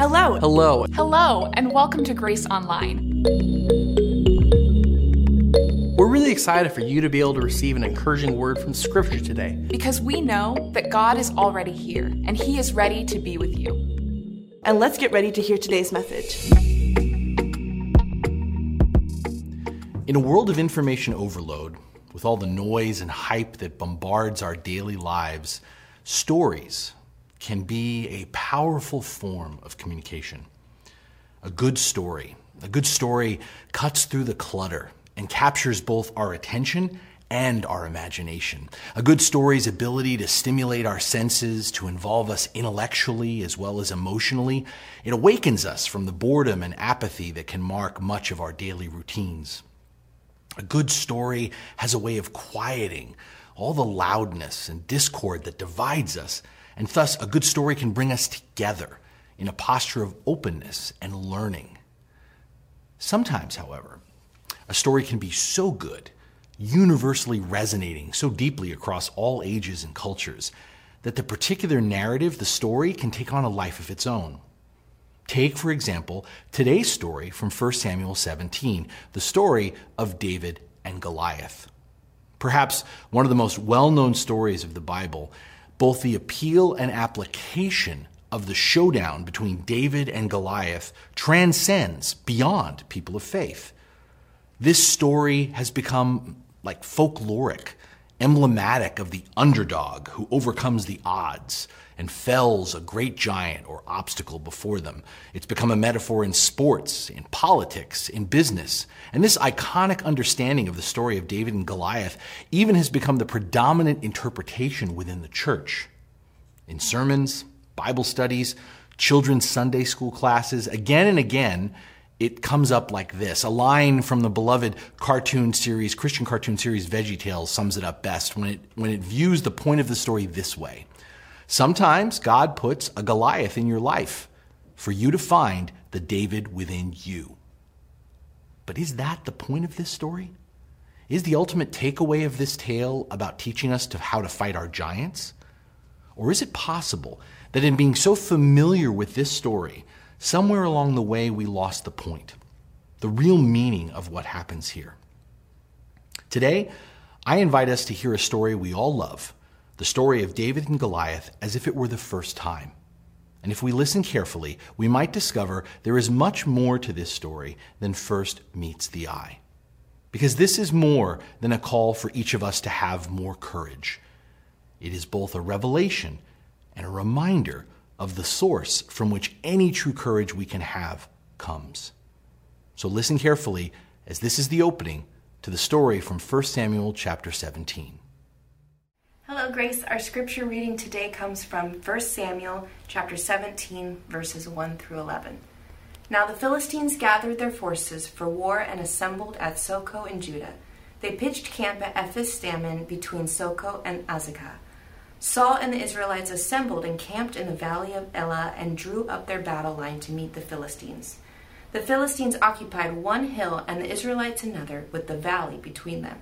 Hello. Hello. Hello, and welcome to Grace Online. We're really excited for you to be able to receive an encouraging word from Scripture today. Because we know that God is already here and He is ready to be with you. And let's get ready to hear today's message. In a world of information overload, with all the noise and hype that bombards our daily lives, stories can be a powerful form of communication. A good story, a good story cuts through the clutter and captures both our attention and our imagination. A good story's ability to stimulate our senses, to involve us intellectually as well as emotionally, it awakens us from the boredom and apathy that can mark much of our daily routines. A good story has a way of quieting all the loudness and discord that divides us and thus, a good story can bring us together in a posture of openness and learning. Sometimes, however, a story can be so good, universally resonating so deeply across all ages and cultures, that the particular narrative, the story, can take on a life of its own. Take, for example, today's story from 1 Samuel 17, the story of David and Goliath. Perhaps one of the most well known stories of the Bible both the appeal and application of the showdown between David and Goliath transcends beyond people of faith. This story has become like folkloric, emblematic of the underdog who overcomes the odds and fells a great giant or obstacle before them. It's become a metaphor in sports, in politics, in business. And this iconic understanding of the story of David and Goliath even has become the predominant interpretation within the church. In sermons, Bible studies, children's Sunday school classes, again and again, it comes up like this. A line from the beloved cartoon series, Christian cartoon series Veggie Tales sums it up best when it, when it views the point of the story this way. Sometimes God puts a Goliath in your life for you to find the David within you. But is that the point of this story? Is the ultimate takeaway of this tale about teaching us to how to fight our giants? Or is it possible that in being so familiar with this story, somewhere along the way we lost the point, the real meaning of what happens here? Today, I invite us to hear a story we all love the story of David and Goliath as if it were the first time. And if we listen carefully, we might discover there is much more to this story than first meets the eye. Because this is more than a call for each of us to have more courage. It is both a revelation and a reminder of the source from which any true courage we can have comes. So listen carefully as this is the opening to the story from 1 Samuel chapter 17. Hello, Grace. Our scripture reading today comes from 1 Samuel chapter 17, verses 1 through 11. Now the Philistines gathered their forces for war and assembled at Socoh in Judah. They pitched camp at Ephes Dammim between Socoh and Azekah. Saul and the Israelites assembled and camped in the valley of Elah and drew up their battle line to meet the Philistines. The Philistines occupied one hill and the Israelites another, with the valley between them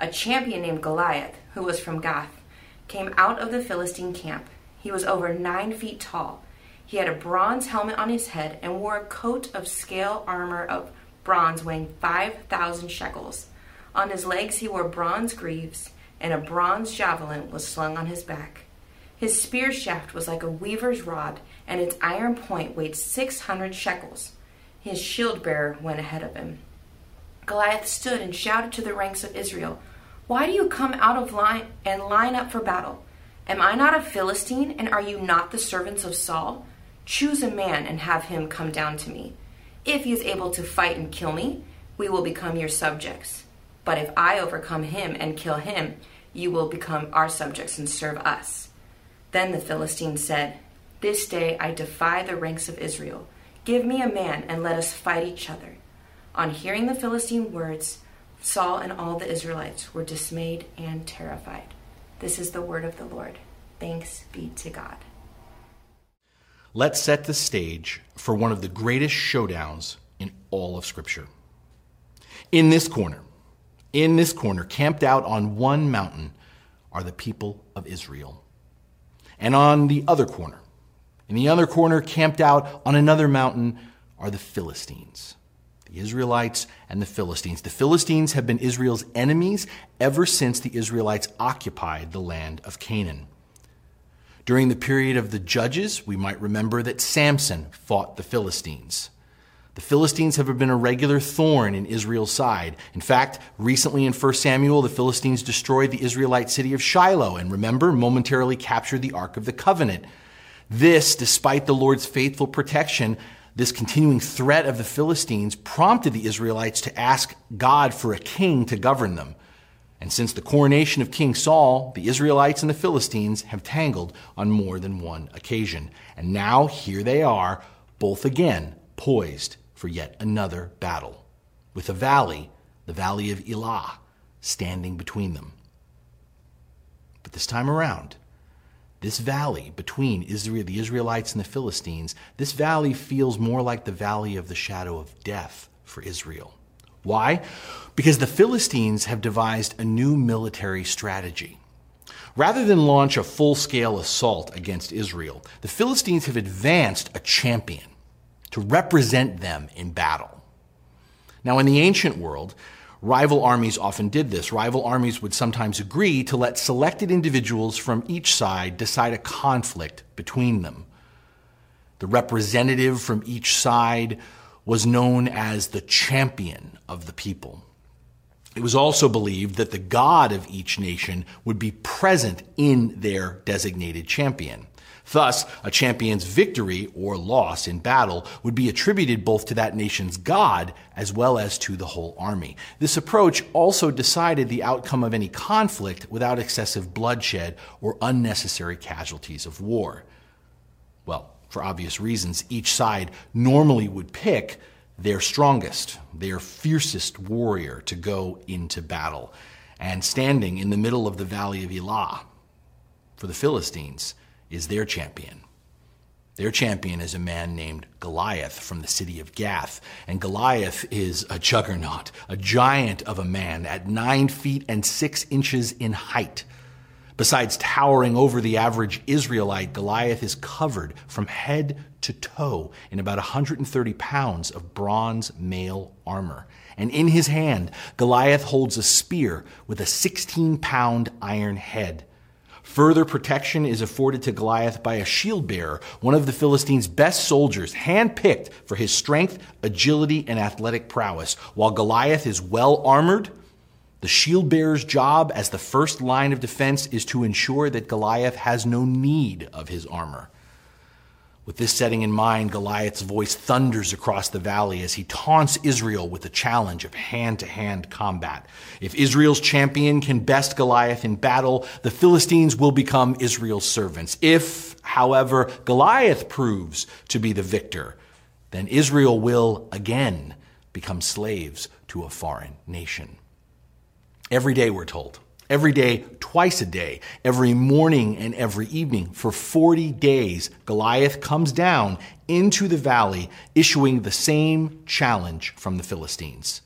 a champion named Goliath, who was from Gath, came out of the Philistine camp. He was over nine feet tall. He had a bronze helmet on his head and wore a coat of scale armor of bronze weighing 5,000 shekels. On his legs he wore bronze greaves, and a bronze javelin was slung on his back. His spear shaft was like a weaver's rod, and its iron point weighed 600 shekels. His shield bearer went ahead of him. Goliath stood and shouted to the ranks of Israel, why do you come out of line and line up for battle? Am I not a Philistine, and are you not the servants of Saul? Choose a man and have him come down to me. If he is able to fight and kill me, we will become your subjects. But if I overcome him and kill him, you will become our subjects and serve us. Then the Philistine said, This day I defy the ranks of Israel. Give me a man and let us fight each other. On hearing the Philistine words, Saul and all the Israelites were dismayed and terrified. This is the word of the Lord. Thanks be to God. Let's set the stage for one of the greatest showdowns in all of Scripture. In this corner, in this corner, camped out on one mountain, are the people of Israel. And on the other corner, In the other corner, camped out on another mountain, are the Philistines. The Israelites and the Philistines. The Philistines have been Israel's enemies ever since the Israelites occupied the land of Canaan. During the period of the Judges, we might remember that Samson fought the Philistines. The Philistines have been a regular thorn in Israel's side. In fact, recently in 1 Samuel, the Philistines destroyed the Israelite city of Shiloh and remember, momentarily captured the Ark of the Covenant. This, despite the Lord's faithful protection, this continuing threat of the Philistines prompted the Israelites to ask God for a king to govern them. And since the coronation of King Saul, the Israelites and the Philistines have tangled on more than one occasion. And now here they are, both again poised for yet another battle, with a valley, the valley of Elah, standing between them. But this time around, this valley between Israel, the Israelites and the Philistines, this valley feels more like the valley of the shadow of death for Israel. Why? Because the Philistines have devised a new military strategy. Rather than launch a full scale assault against Israel, the Philistines have advanced a champion to represent them in battle. Now, in the ancient world, rival armies often did this. Rival armies would sometimes agree to let selected individuals from each side decide a conflict between them. The representative from each side was known as the champion of the people. It was also believed that the god of each nation would be present in their designated champion. Thus, a champion's victory or loss in battle would be attributed both to that nation's god as well as to the whole army. This approach also decided the outcome of any conflict without excessive bloodshed or unnecessary casualties of war. Well, for obvious reasons, each side normally would pick their strongest, their fiercest warrior to go into battle. And standing in the middle of the valley of Elah for the Philistines, is their champion. Their champion is a man named Goliath from the city of Gath. And Goliath is a juggernaut, a giant of a man at nine feet and six inches in height. Besides towering over the average Israelite, Goliath is covered from head to toe in about 130 pounds of bronze mail armor. And in his hand, Goliath holds a spear with a 16 pound iron head. Further protection is afforded to Goliath by a shield bearer, one of the Philistines' best soldiers, handpicked for his strength, agility, and athletic prowess. While Goliath is well armored, the shield bearer's job as the first line of defense is to ensure that Goliath has no need of his armor. With this setting in mind, Goliath's voice thunders across the valley as he taunts Israel with the challenge of hand to hand combat. If Israel's champion can best Goliath in battle, the Philistines will become Israel's servants. If, however, Goliath proves to be the victor, then Israel will again become slaves to a foreign nation. Every day, we're told, every day, twice a day, every morning and every evening. For 40 days, Goliath comes down into the valley, issuing the same challenge from the Philistines.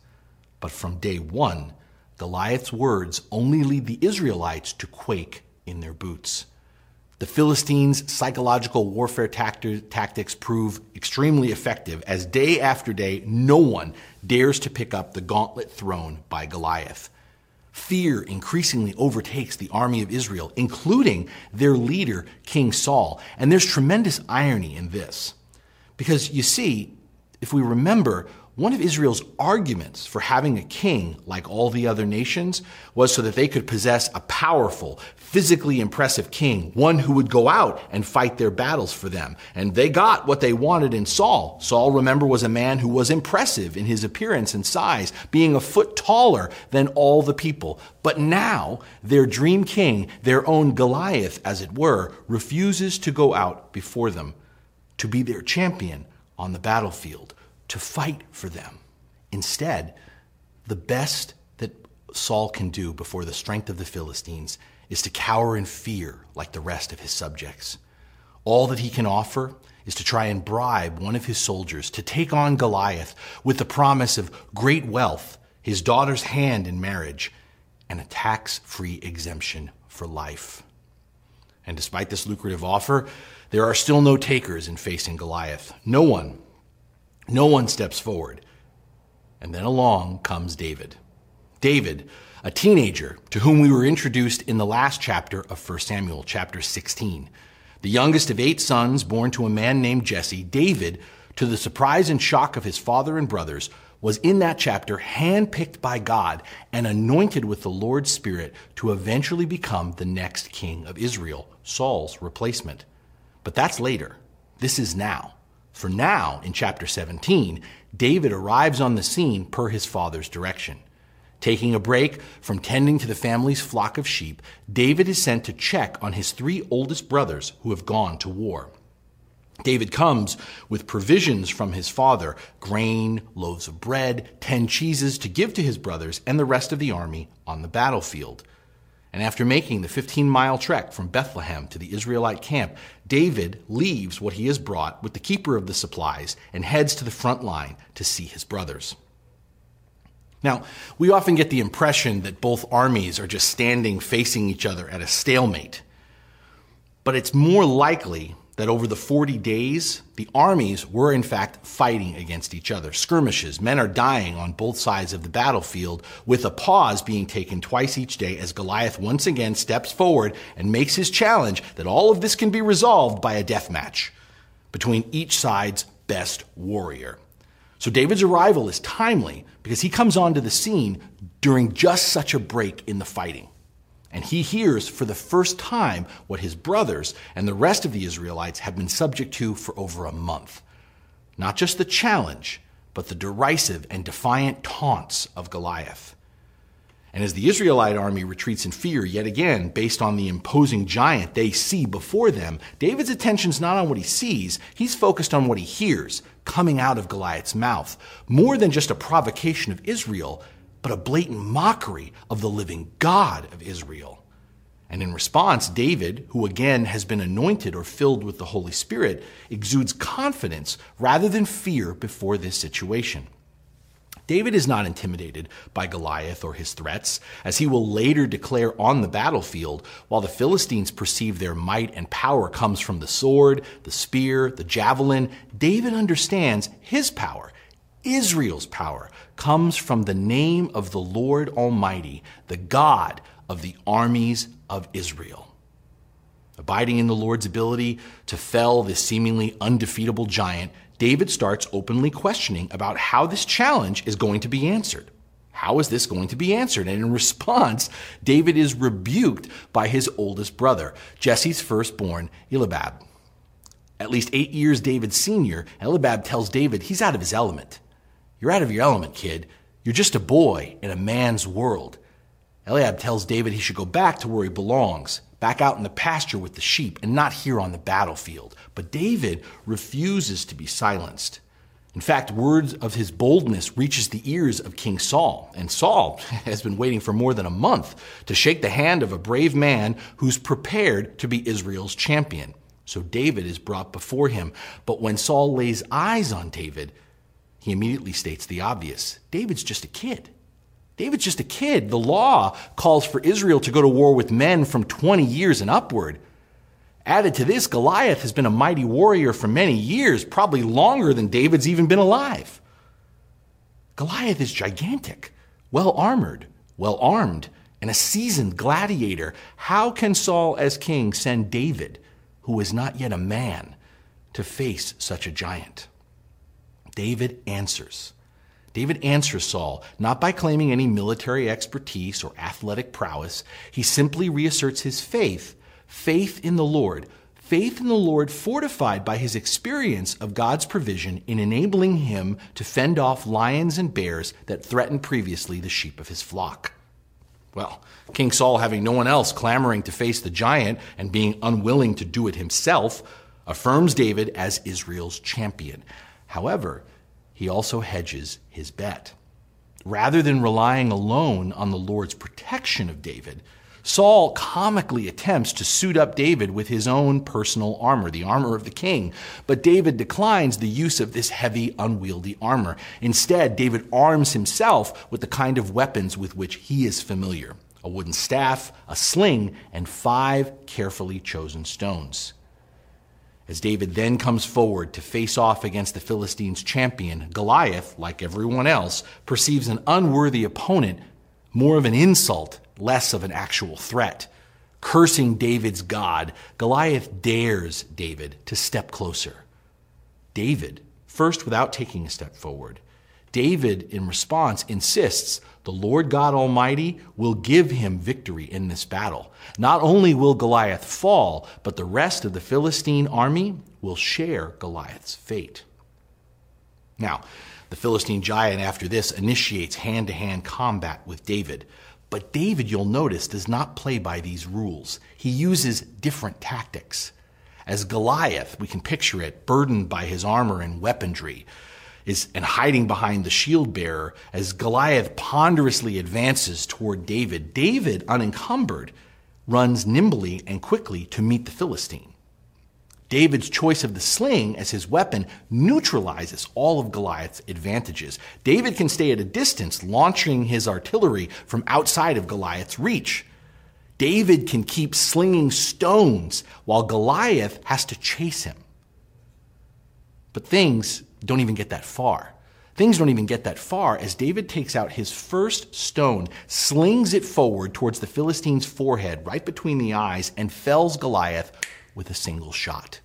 But from day one, Goliath's words only lead the Israelites to quake in their boots. The Philistines' psychological warfare tactics prove extremely effective as day after day, no one dares to pick up the gauntlet thrown by Goliath. Fear increasingly overtakes the army of Israel, including their leader, King Saul. And there's tremendous irony in this. Because you see, if we remember, one of Israel's arguments for having a king like all the other nations was so that they could possess a powerful, physically impressive king, one who would go out and fight their battles for them. And they got what they wanted in Saul. Saul, remember, was a man who was impressive in his appearance and size, being a foot taller than all the people. But now, their dream king, their own Goliath, as it were, refuses to go out before them to be their champion on the battlefield to fight for them. Instead, the best that Saul can do before the strength of the Philistines is to cower in fear like the rest of his subjects. All that he can offer is to try and bribe one of his soldiers to take on Goliath with the promise of great wealth, his daughter's hand in marriage, and a tax free exemption for life. And despite this lucrative offer, There are still no takers in facing Goliath. No one, no one steps forward. And then along comes David. David, a teenager to whom we were introduced in the last chapter of 1 Samuel, chapter 16. The youngest of eight sons born to a man named Jesse, David, to the surprise and shock of his father and brothers, was in that chapter handpicked by God and anointed with the Lord's Spirit to eventually become the next king of Israel, Saul's replacement. But that's later. This is now. For now, in chapter 17, David arrives on the scene per his father's direction. Taking a break from tending to the family's flock of sheep, David is sent to check on his three oldest brothers who have gone to war. David comes with provisions from his father grain, loaves of bread, ten cheeses to give to his brothers and the rest of the army on the battlefield. And after making the 15 mile trek from Bethlehem to the Israelite camp, David leaves what he has brought with the keeper of the supplies and heads to the front line to see his brothers. Now, we often get the impression that both armies are just standing facing each other at a stalemate. But it's more likely that over the 40 days, the armies were in fact fighting against each other. Skirmishes. Men are dying on both sides of the battlefield, with a pause being taken twice each day as Goliath once again steps forward and makes his challenge that all of this can be resolved by a death match between each side's best warrior. So David's arrival is timely because he comes onto the scene during just such a break in the fighting. And he hears for the first time what his brothers and the rest of the Israelites have been subject to for over a month. Not just the challenge, but the derisive and defiant taunts of Goliath. And as the Israelite army retreats in fear yet again, based on the imposing giant they see before them, David's attention's not on what he sees, he's focused on what he hears coming out of Goliath's mouth. More than just a provocation of Israel, but a blatant mockery of the living God of Israel. And in response, David, who again has been anointed or filled with the Holy Spirit, exudes confidence rather than fear before this situation. David is not intimidated by Goliath or his threats, as he will later declare on the battlefield, while the Philistines perceive their might and power comes from the sword, the spear, the javelin. David understands his power Israel's power comes from the name of the Lord Almighty, the God of the armies of Israel. Abiding in the Lord's ability to fell this seemingly undefeatable giant, David starts openly questioning about how this challenge is going to be answered. How is this going to be answered? And in response, David is rebuked by his oldest brother, Jesse's firstborn, Eliab. At least eight years David's senior, Eliab tells David he's out of his element. You're out of your element, kid. You're just a boy in a man's world. Eliab tells David he should go back to where he belongs, back out in the pasture with the sheep, and not here on the battlefield. But David refuses to be silenced. In fact, words of his boldness reaches the ears of King Saul, and Saul has been waiting for more than a month to shake the hand of a brave man who's prepared to be Israel's champion. So David is brought before him. But when Saul lays eyes on David, he immediately states the obvious David's just a kid. David's just a kid. The law calls for Israel to go to war with men from 20 years and upward. Added to this, Goliath has been a mighty warrior for many years, probably longer than David's even been alive. Goliath is gigantic, well armored, well armed, and a seasoned gladiator. How can Saul, as king, send David, who is not yet a man, to face such a giant? David answers. David answers Saul not by claiming any military expertise or athletic prowess. He simply reasserts his faith, faith in the Lord, faith in the Lord fortified by his experience of God's provision in enabling him to fend off lions and bears that threatened previously the sheep of his flock. Well, King Saul, having no one else clamoring to face the giant and being unwilling to do it himself, affirms David as Israel's champion. However, he also hedges his bet. Rather than relying alone on the Lord's protection of David, Saul comically attempts to suit up David with his own personal armor, the armor of the king. But David declines the use of this heavy, unwieldy armor. Instead, David arms himself with the kind of weapons with which he is familiar a wooden staff, a sling, and five carefully chosen stones. As David then comes forward to face off against the Philistines' champion, Goliath, like everyone else, perceives an unworthy opponent more of an insult, less of an actual threat. Cursing David's God, Goliath dares David to step closer. David, first without taking a step forward, David, in response, insists the Lord God Almighty will give him victory in this battle. Not only will Goliath fall, but the rest of the Philistine army will share Goliath's fate. Now, the Philistine giant after this initiates hand to hand combat with David. But David, you'll notice, does not play by these rules. He uses different tactics. As Goliath, we can picture it, burdened by his armor and weaponry, is and hiding behind the shield bearer as Goliath ponderously advances toward David. David, unencumbered, runs nimbly and quickly to meet the Philistine. David's choice of the sling as his weapon neutralizes all of Goliath's advantages. David can stay at a distance, launching his artillery from outside of Goliath's reach. David can keep slinging stones while Goliath has to chase him. But things don't even get that far. Things don't even get that far as David takes out his first stone, slings it forward towards the Philistine's forehead, right between the eyes, and fells Goliath with a single shot.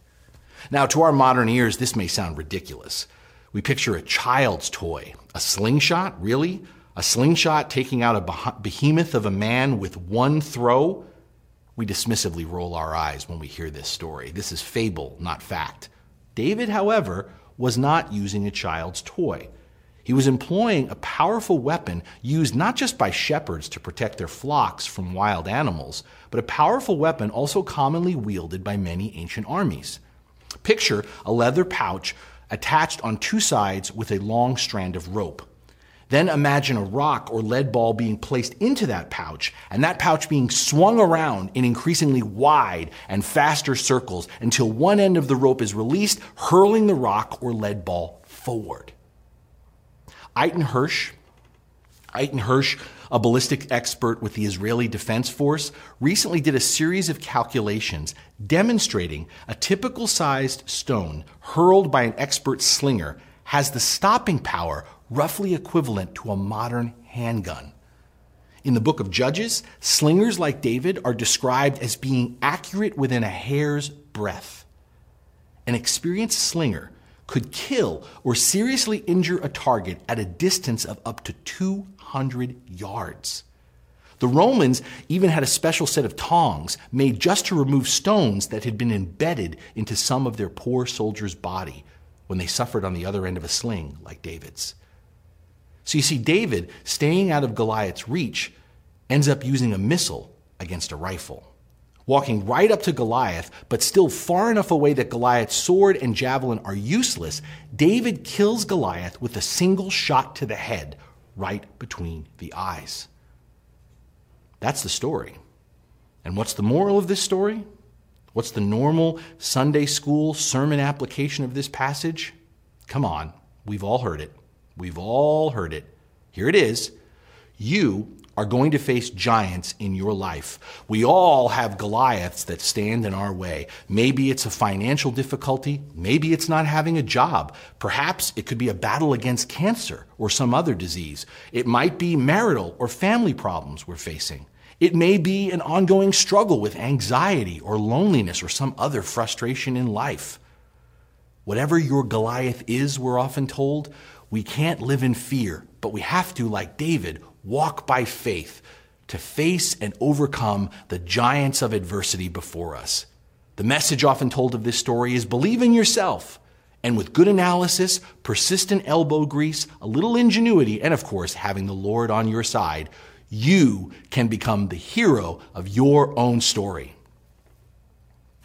Now, to our modern ears, this may sound ridiculous. We picture a child's toy. A slingshot? Really? A slingshot taking out a behemoth of a man with one throw? We dismissively roll our eyes when we hear this story. This is fable, not fact. David, however, was not using a child's toy. He was employing a powerful weapon used not just by shepherds to protect their flocks from wild animals, but a powerful weapon also commonly wielded by many ancient armies. Picture a leather pouch attached on two sides with a long strand of rope. Then imagine a rock or lead ball being placed into that pouch, and that pouch being swung around in increasingly wide and faster circles until one end of the rope is released, hurling the rock or lead ball forward. Eitan Hirsch, Eitan Hersh, a ballistic expert with the Israeli Defense Force, recently did a series of calculations demonstrating a typical sized stone hurled by an expert slinger has the stopping power roughly equivalent to a modern handgun. In the book of Judges, slingers like David are described as being accurate within a hair's breadth. An experienced slinger could kill or seriously injure a target at a distance of up to 200 yards. The Romans even had a special set of tongs made just to remove stones that had been embedded into some of their poor soldier's body when they suffered on the other end of a sling like David's. So you see, David, staying out of Goliath's reach, ends up using a missile against a rifle. Walking right up to Goliath, but still far enough away that Goliath's sword and javelin are useless, David kills Goliath with a single shot to the head, right between the eyes. That's the story. And what's the moral of this story? What's the normal Sunday school sermon application of this passage? Come on, we've all heard it. We've all heard it. Here it is. You are going to face giants in your life. We all have Goliaths that stand in our way. Maybe it's a financial difficulty. Maybe it's not having a job. Perhaps it could be a battle against cancer or some other disease. It might be marital or family problems we're facing. It may be an ongoing struggle with anxiety or loneliness or some other frustration in life. Whatever your Goliath is, we're often told, we can't live in fear, but we have to, like David, walk by faith to face and overcome the giants of adversity before us. The message often told of this story is believe in yourself. And with good analysis, persistent elbow grease, a little ingenuity, and of course, having the Lord on your side, you can become the hero of your own story.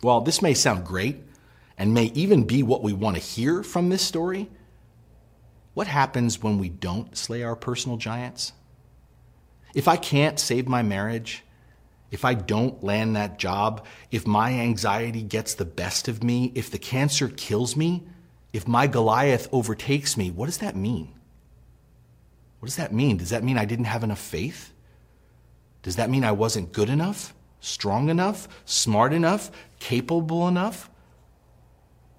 Well, this may sound great and may even be what we want to hear from this story. What happens when we don't slay our personal giants? If I can't save my marriage, if I don't land that job, if my anxiety gets the best of me, if the cancer kills me, if my Goliath overtakes me, what does that mean? What does that mean? Does that mean I didn't have enough faith? Does that mean I wasn't good enough, strong enough, smart enough, capable enough?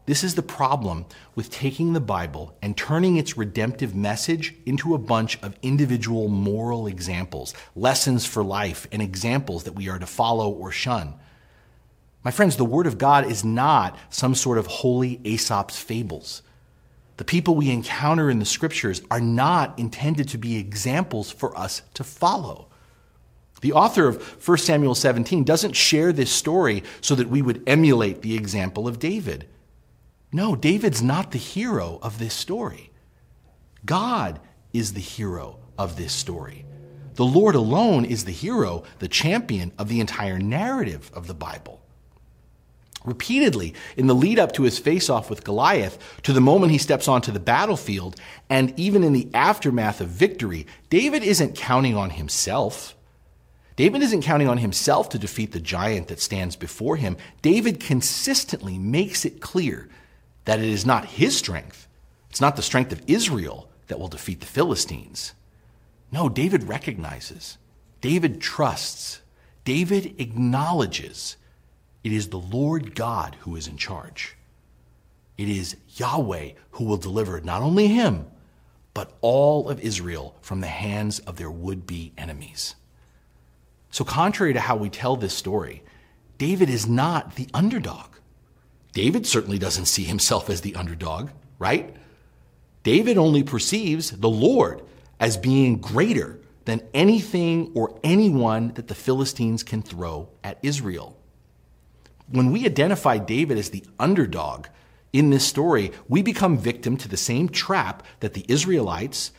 This is the problem with taking the Bible and turning its redemptive message into a bunch of individual moral examples, lessons for life, and examples that we are to follow or shun. My friends, the Word of God is not some sort of holy Aesop's fables. The people we encounter in the Scriptures are not intended to be examples for us to follow. The author of 1 Samuel 17 doesn't share this story so that we would emulate the example of David. No, David's not the hero of this story. God is the hero of this story. The Lord alone is the hero, the champion of the entire narrative of the Bible. Repeatedly, in the lead up to his face off with Goliath, to the moment he steps onto the battlefield, and even in the aftermath of victory, David isn't counting on himself. David isn't counting on himself to defeat the giant that stands before him. David consistently makes it clear that it is not his strength, it's not the strength of Israel that will defeat the Philistines. No, David recognizes, David trusts, David acknowledges it is the Lord God who is in charge. It is Yahweh who will deliver not only him, but all of Israel from the hands of their would be enemies. So, contrary to how we tell this story, David is not the underdog. David certainly doesn't see himself as the underdog, right? David only perceives the Lord as being greater than anything or anyone that the Philistines can throw at Israel. When we identify David as the underdog in this story, we become victim to the same trap that the Israelites,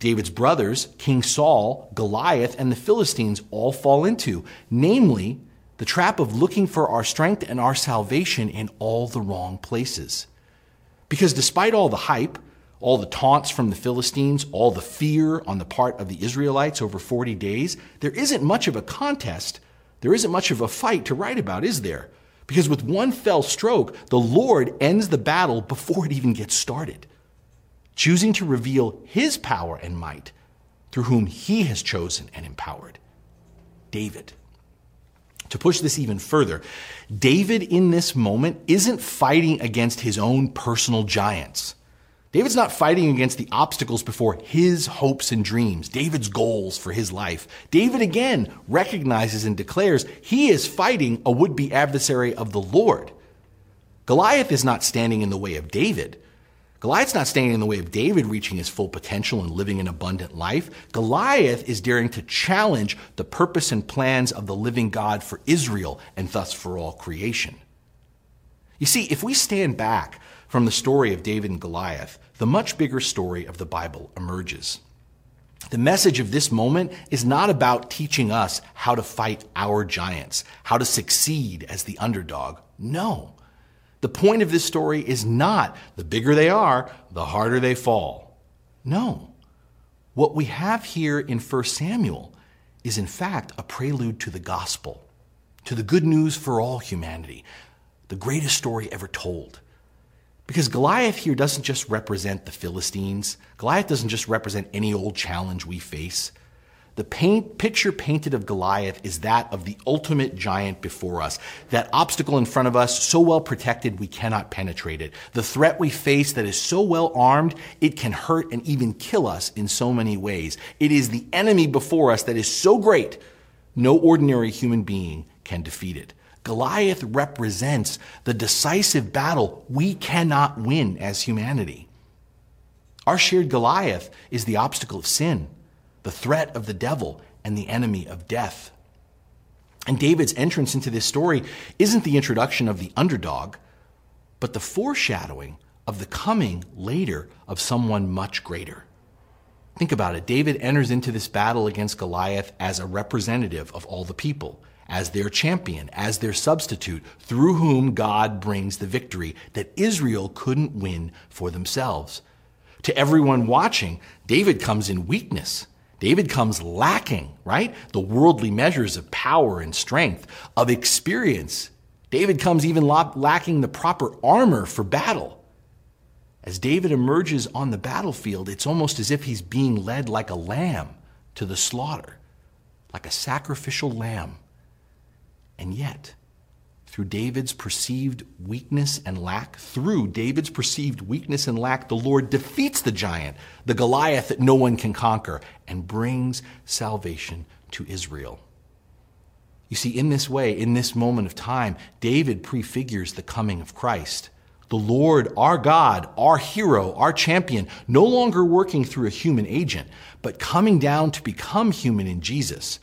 David's brothers, King Saul, Goliath, and the Philistines all fall into, namely, the trap of looking for our strength and our salvation in all the wrong places. Because despite all the hype, all the taunts from the Philistines, all the fear on the part of the Israelites over 40 days, there isn't much of a contest. There isn't much of a fight to write about, is there? Because with one fell stroke, the Lord ends the battle before it even gets started, choosing to reveal his power and might through whom he has chosen and empowered David. To push this even further, David in this moment isn't fighting against his own personal giants. David's not fighting against the obstacles before his hopes and dreams, David's goals for his life. David again recognizes and declares he is fighting a would be adversary of the Lord. Goliath is not standing in the way of David. Goliath's not standing in the way of David reaching his full potential and living an abundant life. Goliath is daring to challenge the purpose and plans of the living God for Israel and thus for all creation. You see, if we stand back from the story of David and Goliath, the much bigger story of the Bible emerges. The message of this moment is not about teaching us how to fight our giants, how to succeed as the underdog. No. The point of this story is not the bigger they are, the harder they fall. No. What we have here in 1 Samuel is, in fact, a prelude to the gospel, to the good news for all humanity, the greatest story ever told. Because Goliath here doesn't just represent the Philistines, Goliath doesn't just represent any old challenge we face. The paint, picture painted of Goliath is that of the ultimate giant before us, that obstacle in front of us so well protected we cannot penetrate it, the threat we face that is so well armed it can hurt and even kill us in so many ways. It is the enemy before us that is so great no ordinary human being can defeat it. Goliath represents the decisive battle we cannot win as humanity. Our shared Goliath is the obstacle of sin the threat of the devil, and the enemy of death. And David's entrance into this story isn't the introduction of the underdog, but the foreshadowing of the coming later of someone much greater. Think about it. David enters into this battle against Goliath as a representative of all the people, as their champion, as their substitute, through whom God brings the victory that Israel couldn't win for themselves. To everyone watching, David comes in weakness. David comes lacking, right? The worldly measures of power and strength, of experience. David comes even lacking the proper armor for battle. As David emerges on the battlefield, it's almost as if he's being led like a lamb to the slaughter, like a sacrificial lamb. And yet, through David's perceived weakness and lack, through David's perceived weakness and lack, the Lord defeats the giant, the Goliath that no one can conquer, and brings salvation to Israel. You see, in this way, in this moment of time, David prefigures the coming of Christ. The Lord, our God, our hero, our champion, no longer working through a human agent, but coming down to become human in Jesus,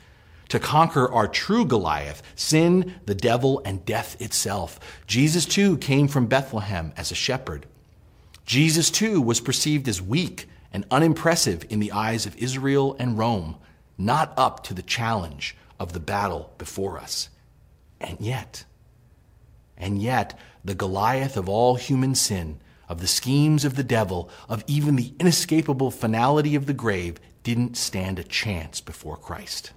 to conquer our true Goliath, sin, the devil, and death itself. Jesus too came from Bethlehem as a shepherd. Jesus too was perceived as weak and unimpressive in the eyes of Israel and Rome, not up to the challenge of the battle before us. And yet, and yet, the Goliath of all human sin, of the schemes of the devil, of even the inescapable finality of the grave, didn't stand a chance before Christ.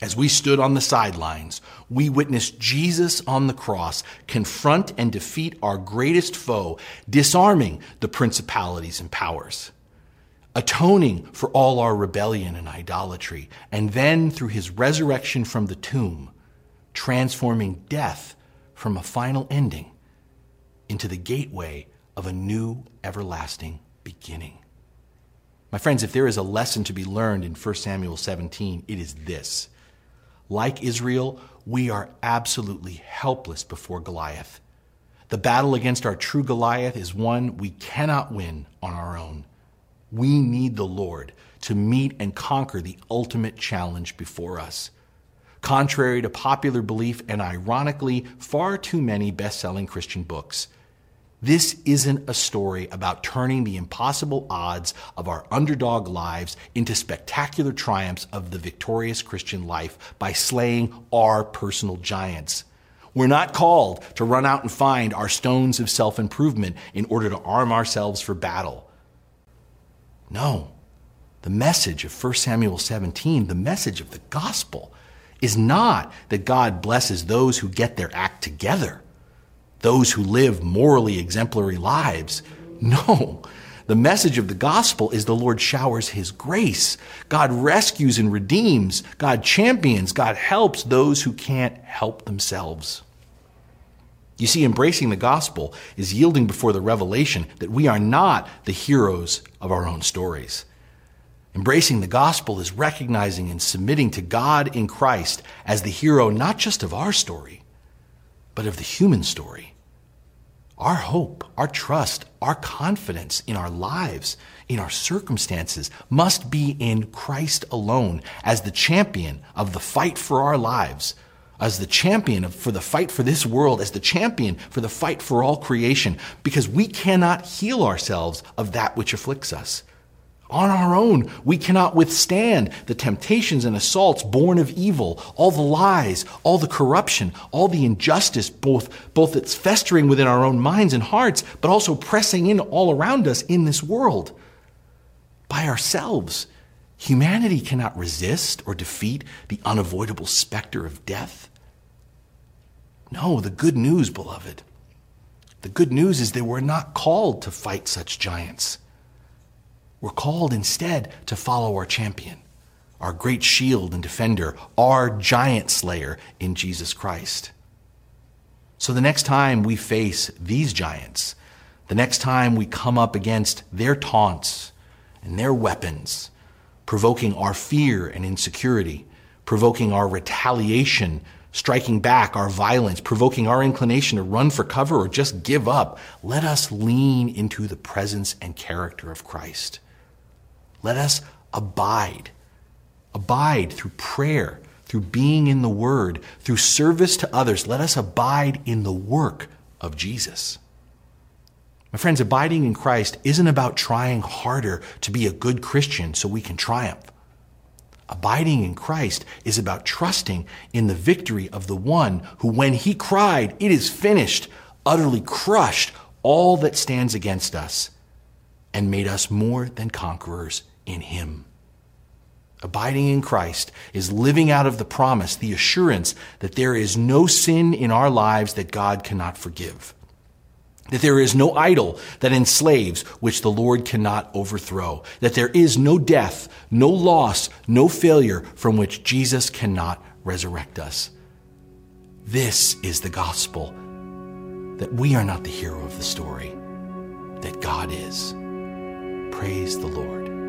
As we stood on the sidelines, we witnessed Jesus on the cross confront and defeat our greatest foe, disarming the principalities and powers, atoning for all our rebellion and idolatry, and then through his resurrection from the tomb, transforming death from a final ending into the gateway of a new everlasting beginning. My friends, if there is a lesson to be learned in 1 Samuel 17, it is this. Like Israel, we are absolutely helpless before Goliath. The battle against our true Goliath is one we cannot win on our own. We need the Lord to meet and conquer the ultimate challenge before us. Contrary to popular belief and ironically, far too many best selling Christian books, this isn't a story about turning the impossible odds of our underdog lives into spectacular triumphs of the victorious Christian life by slaying our personal giants. We're not called to run out and find our stones of self improvement in order to arm ourselves for battle. No. The message of 1 Samuel 17, the message of the gospel, is not that God blesses those who get their act together those who live morally exemplary lives. No. The message of the gospel is the Lord showers his grace. God rescues and redeems. God champions. God helps those who can't help themselves. You see, embracing the gospel is yielding before the revelation that we are not the heroes of our own stories. Embracing the gospel is recognizing and submitting to God in Christ as the hero not just of our story, but of the human story. Our hope, our trust, our confidence in our lives, in our circumstances must be in Christ alone as the champion of the fight for our lives, as the champion of, for the fight for this world, as the champion for the fight for all creation, because we cannot heal ourselves of that which afflicts us. On our own, we cannot withstand the temptations and assaults born of evil, all the lies, all the corruption, all the injustice, both, both that's festering within our own minds and hearts, but also pressing in all around us in this world. By ourselves, humanity cannot resist or defeat the unavoidable specter of death. No, the good news, beloved, the good news is that we're not called to fight such giants. We're called instead to follow our champion, our great shield and defender, our giant slayer in Jesus Christ. So the next time we face these giants, the next time we come up against their taunts and their weapons, provoking our fear and insecurity, provoking our retaliation, striking back our violence, provoking our inclination to run for cover or just give up, let us lean into the presence and character of Christ. Let us abide. Abide through prayer, through being in the Word, through service to others. Let us abide in the work of Jesus. My friends, abiding in Christ isn't about trying harder to be a good Christian so we can triumph. Abiding in Christ is about trusting in the victory of the one who, when he cried, It is finished, utterly crushed all that stands against us and made us more than conquerors in Him. Abiding in Christ is living out of the promise, the assurance that there is no sin in our lives that God cannot forgive. That there is no idol that enslaves which the Lord cannot overthrow. That there is no death, no loss, no failure from which Jesus cannot resurrect us. This is the gospel that we are not the hero of the story, that God is. Praise the Lord.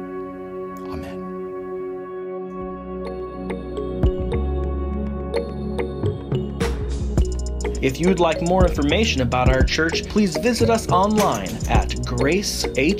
Amen. If you'd like more information about our church, please visit us online at gracehb.org.